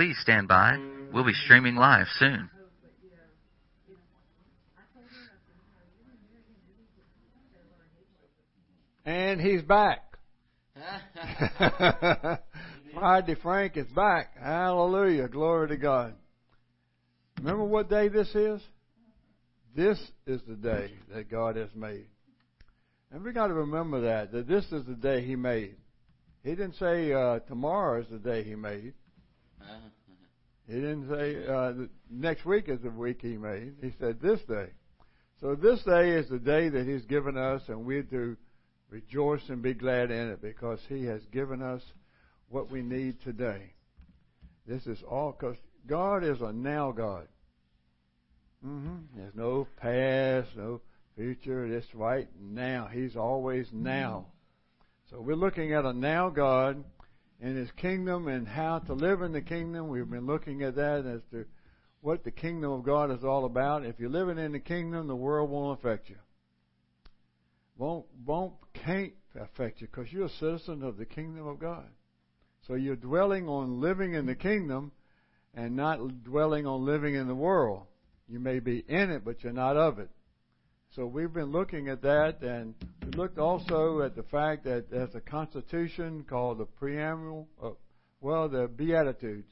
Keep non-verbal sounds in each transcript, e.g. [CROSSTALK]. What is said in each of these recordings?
Please stand by. We'll be streaming live soon. And he's back. [LAUGHS] Friday Frank is back. Hallelujah. Glory to God. Remember what day this is? This is the day that God has made. And we got to remember that, that this is the day He made. He didn't say uh, tomorrow is the day He made. He didn't say uh, next week is the week He made. He said this day. So this day is the day that He's given us, and we're to rejoice and be glad in it because He has given us what we need today. This is all because God is a now God. Mm-hmm. There's no past, no future. It's right now. He's always now. So we're looking at a now God and His kingdom and how to live in the kingdom. We've been looking at that as to what the kingdom of God is all about. If you're living in the kingdom, the world won't affect you. Won't, won't, can't affect you because you're a citizen of the kingdom of God. So you're dwelling on living in the kingdom and not dwelling on living in the world. You may be in it, but you're not of it. So we've been looking at that, and we looked also at the fact that there's a constitution called the preamble, uh, well, the Beatitudes.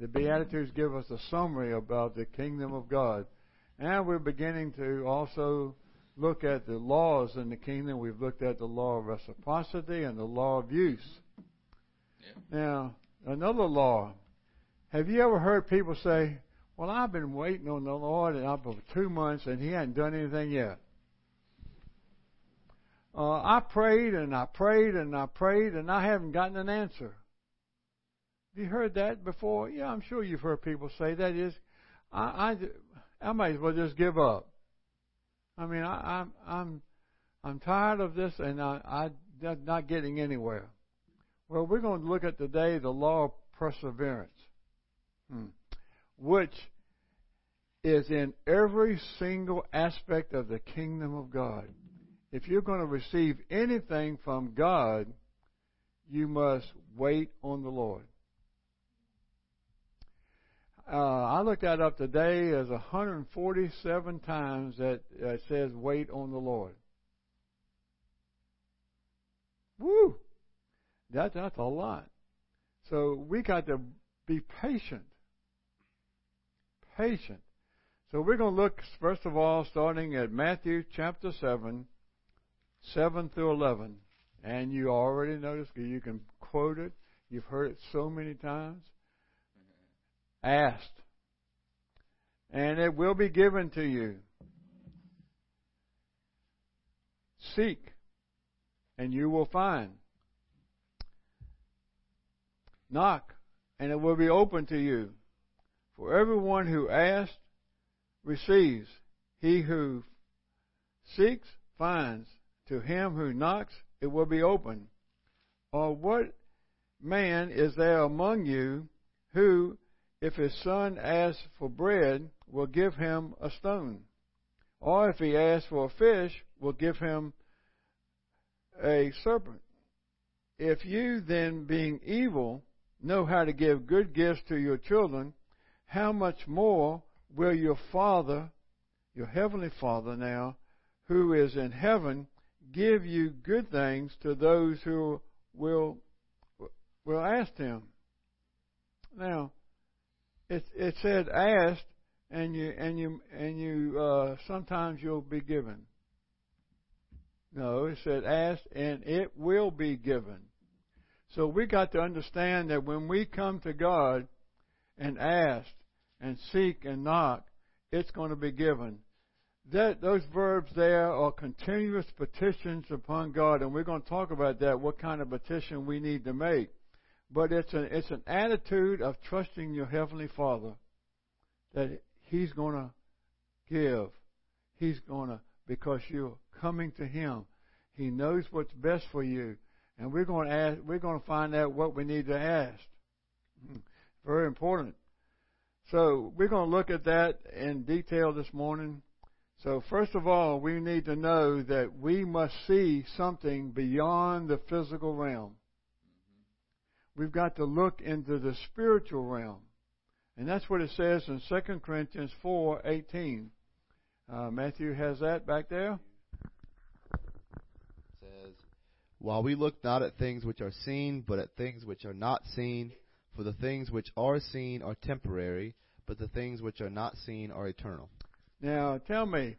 The Beatitudes give us a summary about the kingdom of God. And we're beginning to also look at the laws in the kingdom. We've looked at the law of reciprocity and the law of use. Yeah. Now, another law have you ever heard people say, Well, I've been waiting on the Lord and for two months and He hasn't done anything yet? Uh, I prayed and I prayed and I prayed and I haven't gotten an answer. You heard that before? Yeah, I'm sure you've heard people say that is, I, I, I might as well just give up. I mean, I, I'm, I'm, I'm tired of this and I, I'm not getting anywhere. Well, we're going to look at today the law of perseverance. Hmm. Which is in every single aspect of the kingdom of God. If you're going to receive anything from God, you must wait on the Lord. Uh, I looked that up today as 147 times that uh, says wait on the Lord. Woo! That, that's a lot. So we got to be patient patient. So we're going to look, first of all, starting at Matthew chapter 7, 7 through 11. And you already noticed, you can quote it. You've heard it so many times. Asked. And it will be given to you. Seek, and you will find. Knock, and it will be open to you. For everyone who asks receives. He who seeks finds. To him who knocks it will be open. Or what man is there among you who, if his son asks for bread, will give him a stone? Or if he asks for a fish, will give him a serpent? If you then, being evil, know how to give good gifts to your children, how much more will your Father, your Heavenly Father now, who is in heaven, give you good things to those who will will ask him. Now, it it said asked, and you and you and you uh, sometimes you'll be given. No, it said asked, and it will be given. So we got to understand that when we come to God and ask, and seek and knock, it's going to be given. That, those verbs there are continuous petitions upon God, and we're going to talk about that, what kind of petition we need to make. but it's an it's an attitude of trusting your heavenly Father that He's going to give. He's going to because you're coming to Him. He knows what's best for you, and we're going to ask. We're going to find out what we need to ask. Hmm. Very important. So we're going to look at that in detail this morning. So first of all, we need to know that we must see something beyond the physical realm. We've got to look into the spiritual realm. And that's what it says in 2 Corinthians 4:18. Uh, Matthew has that back there. It says, While we look not at things which are seen, but at things which are not seen, for the things which are seen are temporary, but the things which are not seen are eternal. Now, tell me,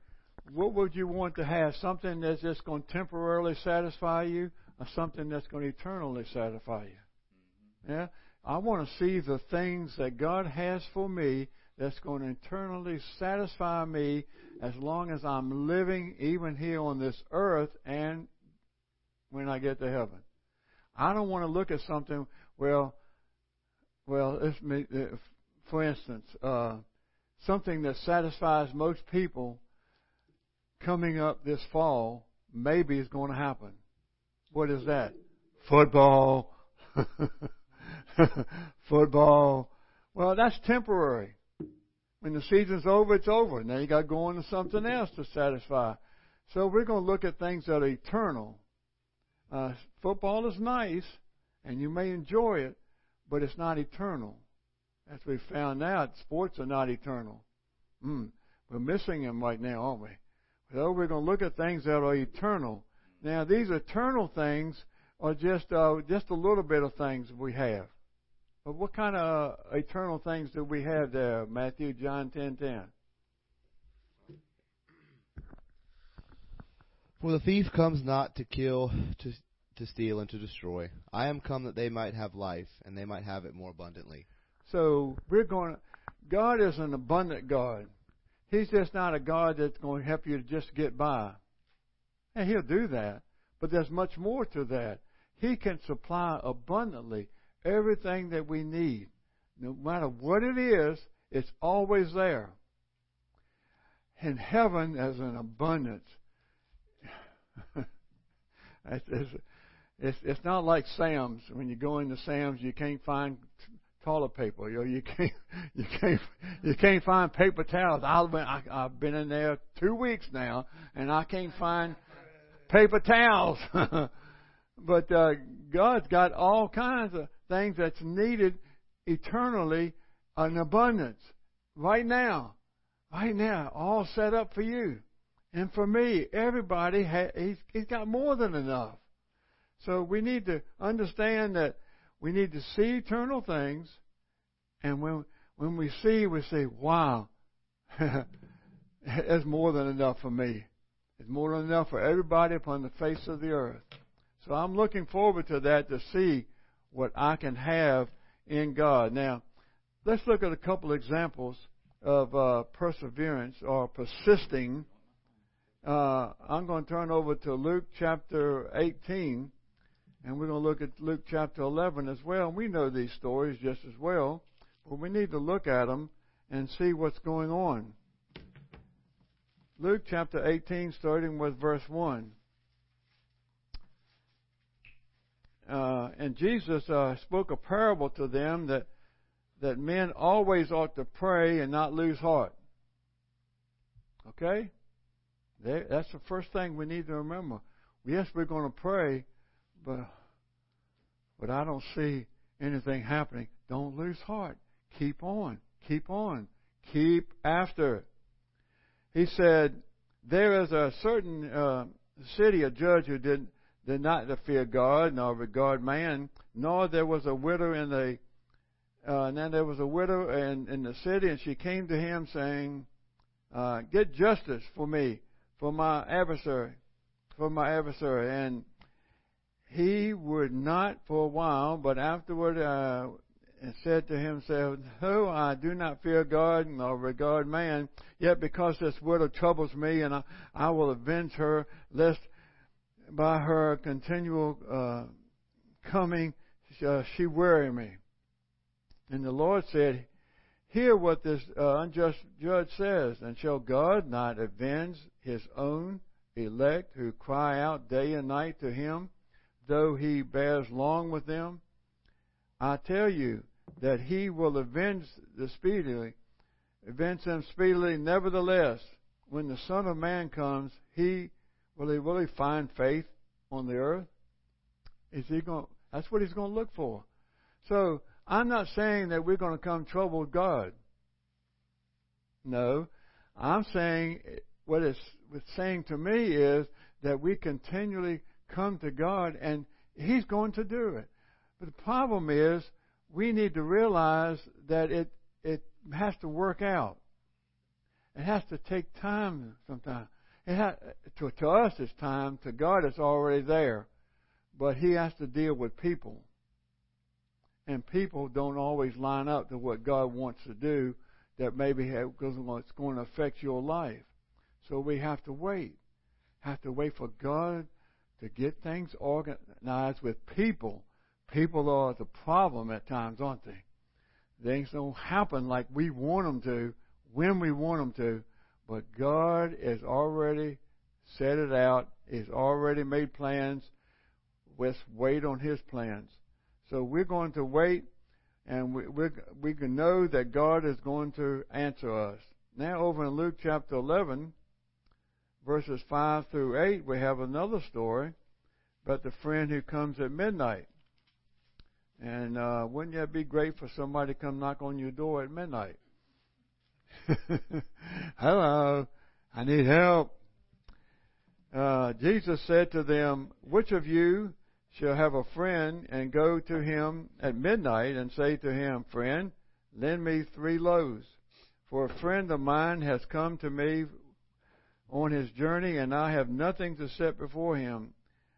what would you want to have? Something that's just going to temporarily satisfy you, or something that's going to eternally satisfy you? Mm-hmm. Yeah? I want to see the things that God has for me that's going to eternally satisfy me as long as I'm living even here on this earth and when I get to heaven. I don't want to look at something, well, well, uh, for instance, uh, something that satisfies most people coming up this fall maybe is going to happen. What is that? Football. [LAUGHS] Football. Well, that's temporary. When the season's over, it's over. Now you got to go on to something else to satisfy. So we're going to look at things that are eternal. Uh, football is nice, and you may enjoy it, but it's not eternal. As we found out, sports are not eternal. Mm, we're missing them right now, aren't we? So we're going to look at things that are eternal. Now, these eternal things are just uh, just a little bit of things we have. But what kind of eternal things do we have there? Matthew, John, ten, ten. For the thief comes not to kill, to to steal, and to destroy. I am come that they might have life, and they might have it more abundantly. So we're going. To, God is an abundant God. He's just not a God that's going to help you to just get by. And He'll do that, but there's much more to that. He can supply abundantly everything that we need. No matter what it is, it's always there. In heaven, there's an abundance. [LAUGHS] it's, it's, it's, it's not like Sam's. When you go into Sam's, you can't find toilet paper. You know, you can't [LAUGHS] you can't you can't find paper towels. I've been I, I've been in there two weeks now, and I can't find paper towels. [LAUGHS] but uh, God's got all kinds of things that's needed eternally in abundance right now, right now, all set up for you and for me. Everybody ha- he's he's got more than enough. So we need to understand that we need to see eternal things, and when when we see, we say, "Wow, [LAUGHS] it's more than enough for me. It's more than enough for everybody upon the face of the earth." So I'm looking forward to that to see what I can have in God. Now, let's look at a couple examples of uh, perseverance or persisting. Uh, I'm going to turn over to Luke chapter 18 and we're going to look at Luke chapter 11 as well. We know these stories just as well, but we need to look at them and see what's going on. Luke chapter 18, starting with verse 1. Uh, and Jesus uh, spoke a parable to them that that men always ought to pray and not lose heart. Okay, that's the first thing we need to remember. Yes, we're going to pray, but but I don't see anything happening. Don't lose heart. Keep on. Keep on. Keep after it. He said, There is a certain uh, city, a judge who did, did not fear God nor regard man, nor there was a widow in the uh, and then there was a widow in, in the city, and she came to him saying, uh, "Get justice for me, for my adversary, for my adversary." And he would not for a while, but afterward uh, said to himself, Though I do not fear God nor regard man, yet because this widow troubles me, and I, I will avenge her, lest by her continual uh, coming uh, she weary me. And the Lord said, Hear what this uh, unjust judge says, and shall God not avenge his own elect who cry out day and night to him, though he bears long with them? I tell you that he will avenge the speedily, avenge them speedily. Nevertheless, when the Son of Man comes, he will he really find faith on the earth? Is he going? That's what he's going to look for. So I'm not saying that we're going to come trouble God. No, I'm saying what it's, it's saying to me is that we continually come to God and He's going to do it. But the problem is we need to realize that it it has to work out. It has to take time sometimes. It has, to, to us it's time. To God it's already there. But He has to deal with people. And people don't always line up to what God wants to do that maybe it's going to affect your life. So we have to wait. Have to wait for God to get things organized with people. People are the problem at times, aren't they? Things don't happen like we want them to, when we want them to, but God has already set it out. He's already made plans. Let's wait on His plans. So we're going to wait, and we we we can know that God is going to answer us. Now, over in Luke chapter 11, verses 5 through 8, we have another story about the friend who comes at midnight. And uh, wouldn't that be great for somebody to come knock on your door at midnight? [LAUGHS] Hello, I need help. Uh, Jesus said to them, Which of you shall have a friend and go to him at midnight and say to him, Friend, lend me three loaves? For a friend of mine has come to me on his journey, and I have nothing to set before him.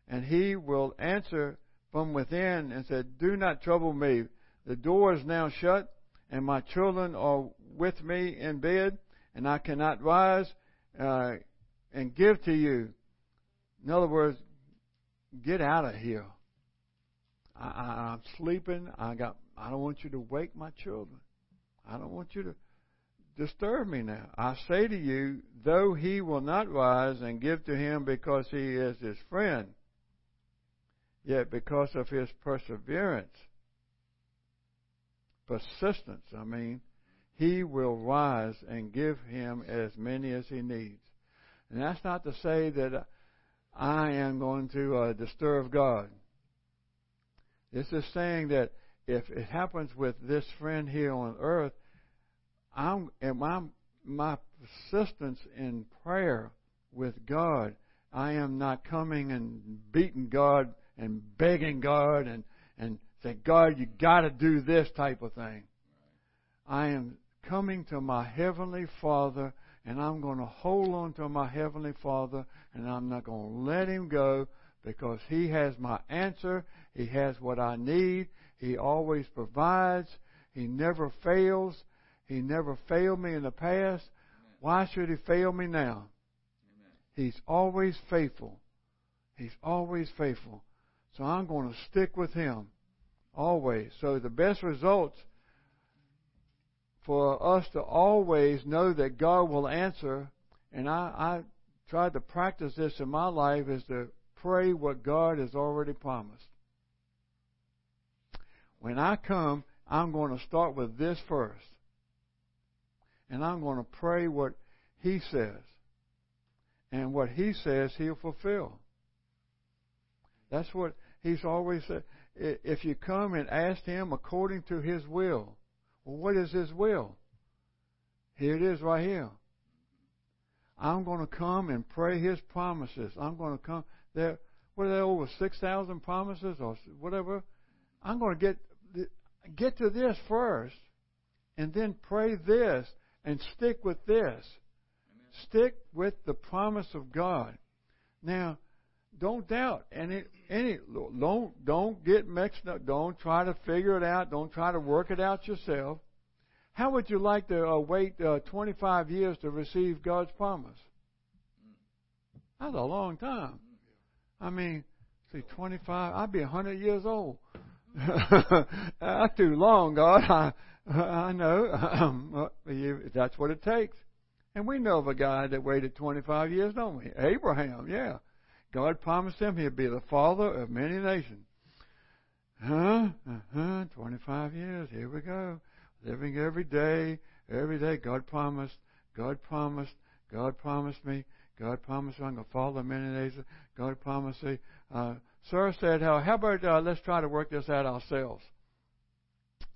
And he will answer from within and said, Do not trouble me. The door is now shut, and my children are with me in bed, and I cannot rise uh, and give to you. In other words, get out of here. I, I, I'm sleeping. I got. I don't want you to wake my children. I don't want you to disturb me now. I say to you, though he will not rise and give to him because he is his friend, Yet because of his perseverance, persistence, I mean, he will rise and give him as many as he needs. And that's not to say that I am going to uh, disturb God. This is saying that if it happens with this friend here on earth, I'm and my my persistence in prayer with God, I am not coming and beating God and begging God and, and say, God, you got to do this type of thing. I am coming to my Heavenly Father and I'm going to hold on to my Heavenly Father and I'm not going to let Him go because He has my answer. He has what I need. He always provides. He never fails. He never failed me in the past. Why should He fail me now? He's always faithful. He's always faithful. So I'm going to stick with him always. So the best results for us to always know that God will answer, and I, I tried to practice this in my life, is to pray what God has already promised. When I come, I'm going to start with this first. And I'm going to pray what He says. And what He says, He'll fulfill. That's what He's always said, if you come and ask Him according to His will, well, what is His will? Here it is right here. I'm going to come and pray His promises. I'm going to come there. What are there over six thousand promises or whatever? I'm going to get get to this first, and then pray this and stick with this. Amen. Stick with the promise of God. Now, don't doubt any any don't don't get mixed up. Don't try to figure it out. Don't try to work it out yourself. How would you like to uh, wait uh, 25 years to receive God's promise? That's a long time. I mean, see, 25. I'd be 100 years old. [LAUGHS] That's too long, God. I, I know. [CLEARS THROAT] That's what it takes. And we know of a guy that waited 25 years, don't we? Abraham, yeah. God promised him he'd be the father of many nations. Huh? Uh-huh. 25 years. Here we go. Living every day, every day. God promised. God promised. God promised me. God promised I'm going to follow many nations. God promised me. Uh, Sir said, how, how about uh, let's try to work this out ourselves.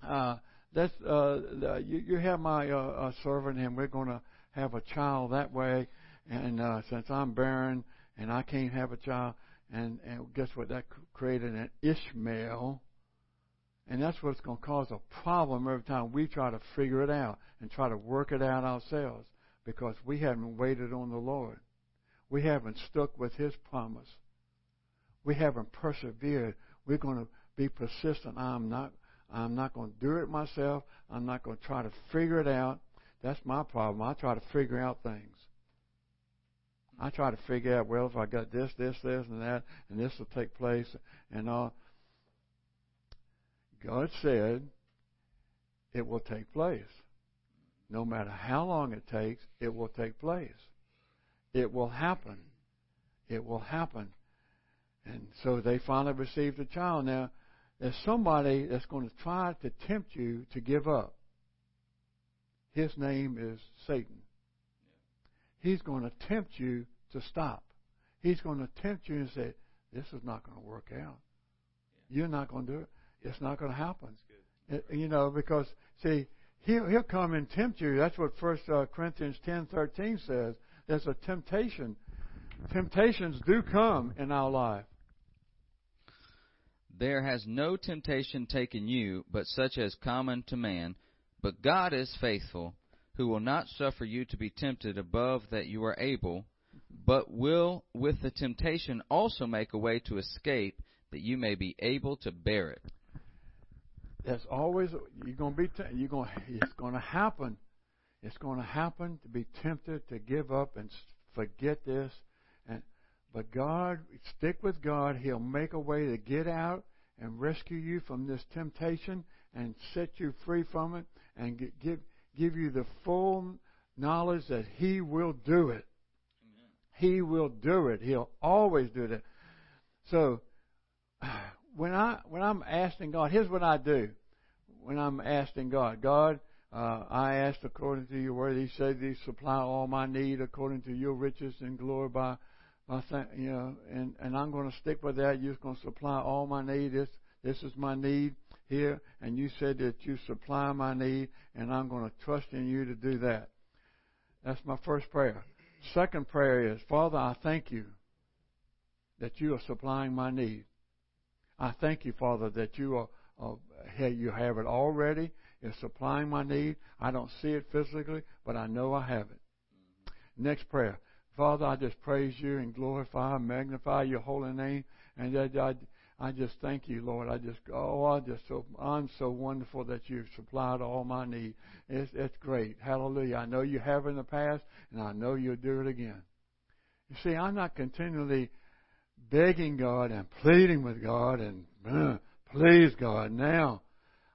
Uh, let's, uh, you, you have my uh, servant and we're going to have a child that way. And uh, since I'm barren and I can't have a child, and, and guess what? That created an Ishmael. And that's what's going to cause a problem every time we try to figure it out and try to work it out ourselves because we haven't waited on the Lord. We haven't stuck with His promise. We haven't persevered. We're going to be persistent. I'm not. I'm not going to do it myself. I'm not going to try to figure it out. That's my problem. I try to figure out things. I try to figure out, well, if I got this, this, this, and that, and this will take place, and all. God said it will take place. No matter how long it takes, it will take place. It will happen. It will happen. And so they finally received a child. Now, there's somebody that's going to try to tempt you to give up. His name is Satan. He's going to tempt you to stop. He's going to tempt you and say, This is not going to work out. You're not going to do it. It's not going to happen. It, you know, because, see, he'll, he'll come and tempt you. That's what First uh, Corinthians ten thirteen says. There's a temptation. Temptations do come in our life. There has no temptation taken you, but such as common to man. But God is faithful, who will not suffer you to be tempted above that you are able, but will with the temptation also make a way to escape, that you may be able to bear it. There's always you're going to be you're going it's going to happen. It's going to happen to be tempted to give up and forget this, and but God stick with God. He'll make a way to get out and rescue you from this temptation and set you free from it and give give you the full knowledge that He will do it. Amen. He will do it. He'll always do that. So [SIGHS] when I when I'm asking God, here's what I do. When I'm asking God, God, uh, I asked according to your word. He said, "He supply all my need according to your riches and glory by." By think you know, and and I'm going to stick with that. You're going to supply all my need. This this is my need here, and you said that you supply my need, and I'm going to trust in you to do that. That's my first prayer. Second prayer is, Father, I thank you that you are supplying my need. I thank you, Father, that you are, uh, you have it already. It's supplying my need. I don't see it physically, but I know I have it. Next prayer. Father, I just praise you and glorify, and magnify your holy name. And I, I, I just thank you, Lord. I just oh, I just so I'm so wonderful that you've supplied all my need. It's it's great. Hallelujah. I know you have in the past, and I know you'll do it again. You see, I'm not continually begging God and pleading with God and uh, please God now.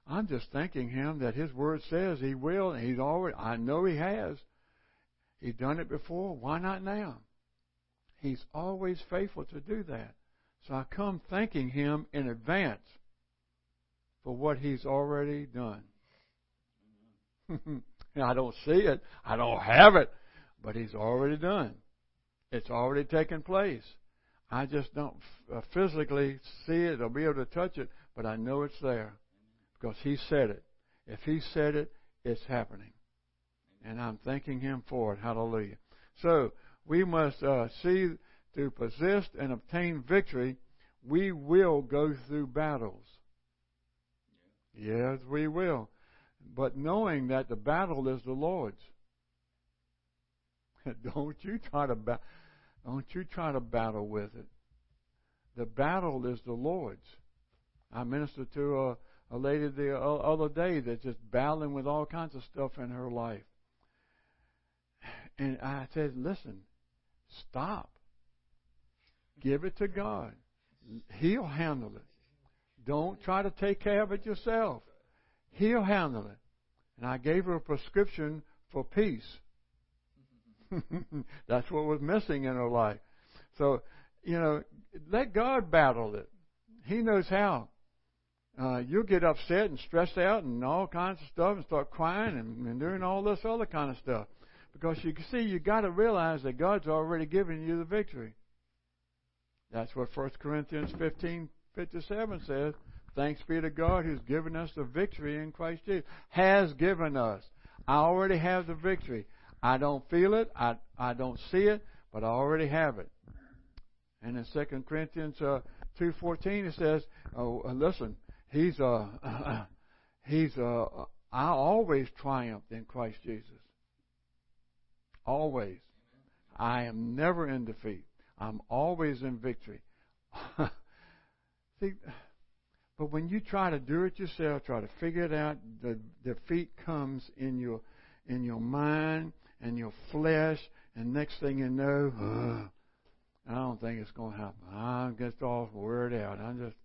I'm just thanking Him that His Word says He will, and He's already. I know He has. He's done it before. Why not now? He's always faithful to do that. So I come thanking Him in advance for what He's already done. [LAUGHS] I don't see it, I don't have it, but He's already done. It's already taken place. I just don't uh, physically see it or be able to touch it, but I know it's there because He said it. If He said it, it's happening. And I'm thanking Him for it. Hallelujah. So, we must uh, see to persist and obtain victory, we will go through battles. Yes, we will. But knowing that the battle is the Lord's. [LAUGHS] don't you try to ba- don't you try to battle with it. The battle is the Lord's. I ministered to a, a lady the other day that's just battling with all kinds of stuff in her life. And I said, listen, stop. Give it to God. He'll handle it. Don't try to take care of it yourself. He'll handle it. And I gave her a prescription for peace. [LAUGHS] That's what was missing in her life. So, you know, let God battle it. He knows how. Uh, you'll get upset and stressed out and all kinds of stuff and start crying and, and doing all this other kind of stuff. Because you see, you got to realize that God's already given you the victory. That's what 1 Corinthians 15, 57 says. Thanks be to God who's given us the victory in Christ Jesus. Has given us. I already have the victory. I don't feel it. I, I don't see it, but I already have it. And in 2 Corinthians uh, 2.14 it says, oh, uh, listen, he's, uh, [LAUGHS] he's, uh, I always triumphed in Christ Jesus. Always. I am never in defeat. I'm always in victory. [LAUGHS] See, but when you try to do it yourself, try to figure it out, the defeat comes in your in your mind and your flesh, and next thing you know, [GASPS] I don't think it's going to happen. I'm just all worried out. I'm just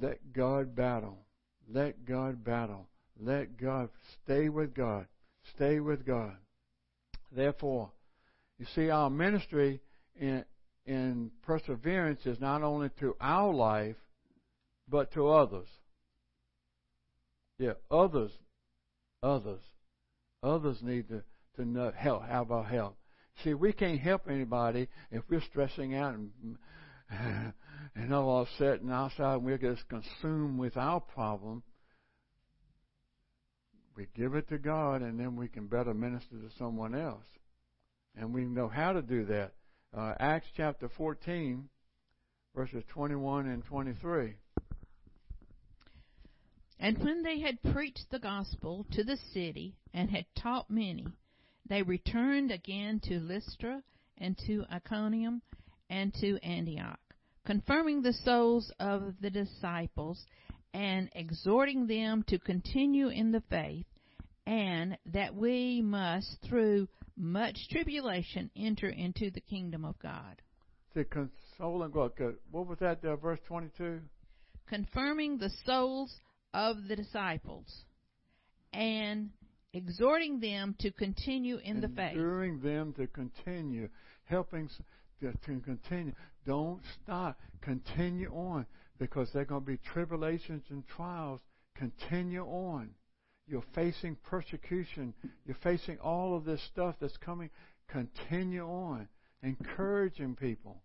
let God battle. Let God battle. Let God stay with God. Stay with God. Therefore, you see, our ministry in in perseverance is not only to our life, but to others. Yeah, others, others, others need to to know, help, have our help. See, we can't help anybody if we're stressing out and [LAUGHS] and all upset and outside and we're just consumed with our problem. We give it to God and then we can better minister to someone else. And we know how to do that. Uh, Acts chapter 14, verses 21 and 23. And when they had preached the gospel to the city and had taught many, they returned again to Lystra and to Iconium and to Antioch, confirming the souls of the disciples and exhorting them to continue in the faith, and that we must, through much tribulation, enter into the kingdom of God. To console and. What was that, uh, verse 22? Confirming the souls of the disciples and exhorting them to continue in the faith. Enduring them to continue, helping to continue. Don't stop. Continue on because there are going to be tribulations and trials. Continue on. You're facing persecution. You're facing all of this stuff that's coming. Continue on. Encouraging people.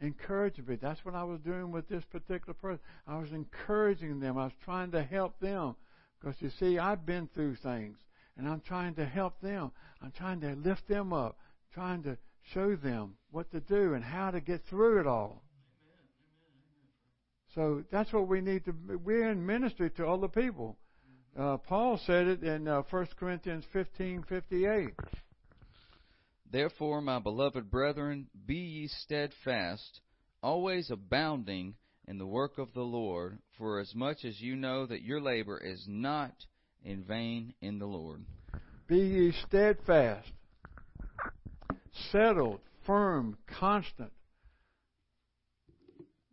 Encouraging people. That's what I was doing with this particular person. I was encouraging them. I was trying to help them. Because you see, I've been through things. And I'm trying to help them. I'm trying to lift them up. Trying to show them what to do and how to get through it all. So that's what we need to. We're in ministry to other people. Uh, Paul said it in uh, 1 Corinthians 15:58. Therefore, my beloved brethren, be ye steadfast, always abounding in the work of the Lord, for as much as you know that your labor is not in vain in the Lord. Be ye steadfast, settled, firm, constant.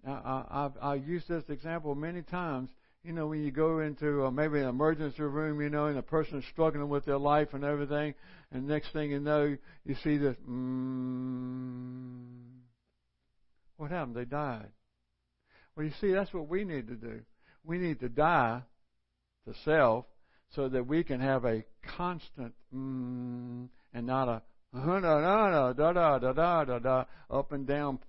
I, I've, I've used this example many times you know, when you go into uh, maybe an emergency room, you know, and the person's struggling with their life and everything, and next thing you know, you see this, mm, what happened? They died. Well, you see, that's what we need to do. We need to die to self so that we can have a constant mm, and not a no no da da da da da da up and down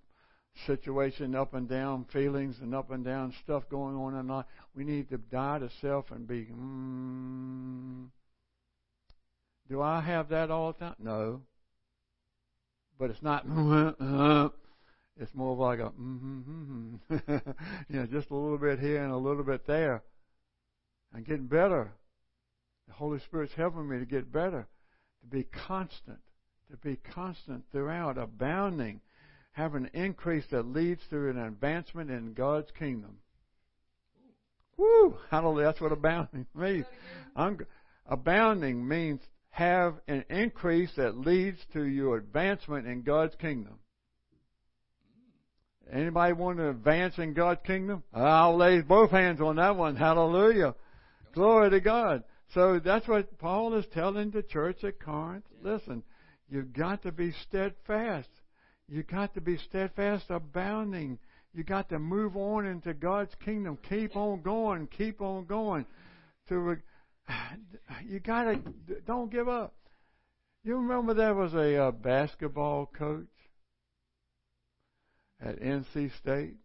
situation, up and down feelings and up and down stuff going on in life. We need to die to self and be. Mm, do I have that all the time? No. But it's not. [LAUGHS] it's more of like a, [LAUGHS] you know, just a little bit here and a little bit there. I'm getting better. The Holy Spirit's helping me to get better, to be constant, to be constant throughout, abounding, have an increase that leads to an advancement in God's kingdom. Woo! Hallelujah. That's what abounding [LAUGHS] means. I'm, abounding means have an increase that leads to your advancement in God's kingdom. Anybody want to advance in God's kingdom? I'll lay both hands on that one. Hallelujah. Glory to God. So that's what Paul is telling the church at Corinth. Listen, you've got to be steadfast. You've got to be steadfast, abounding. You've got to move on into God's kingdom. Keep on going. Keep on going. To [SIGHS] you got to don't give up. You remember there was a uh, basketball coach at NC State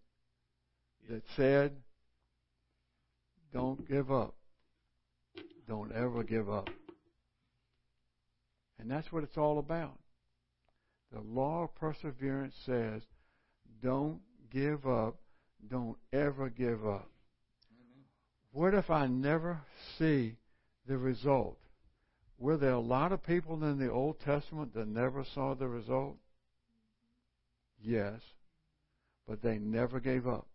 that said, "Don't give up. Don't ever give up." And that's what it's all about. The law of perseverance says, "Don't give up. Don't ever give up." What if I never see the result? Were there a lot of people in the Old Testament that never saw the result? Yes. But they never gave up.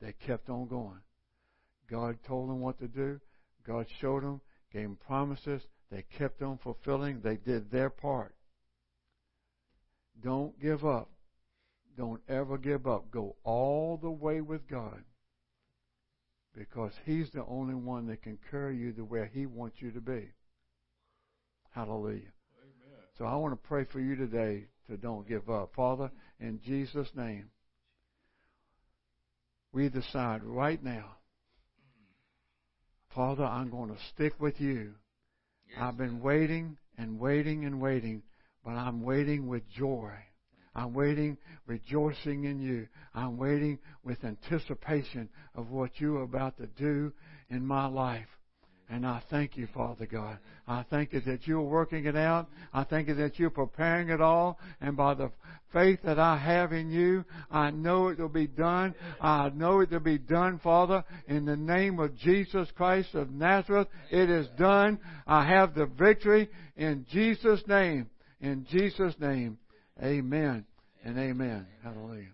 They kept on going. God told them what to do. God showed them, gave them promises. They kept on fulfilling. They did their part. Don't give up. Don't ever give up. Go all the way with God because He's the only one that can carry you to where He wants you to be. Hallelujah. Amen. So I want to pray for you today to don't give up. Father, in Jesus' name, we decide right now, Father, I'm going to stick with you. Yes. I've been waiting and waiting and waiting, but I'm waiting with joy. I'm waiting, rejoicing in you. I'm waiting with anticipation of what you're about to do in my life. And I thank you, Father God. I thank you that you're working it out. I thank you that you're preparing it all. And by the faith that I have in you, I know it will be done. I know it will be done, Father. In the name of Jesus Christ of Nazareth, it is done. I have the victory in Jesus' name. In Jesus' name. Amen and amen. Hallelujah.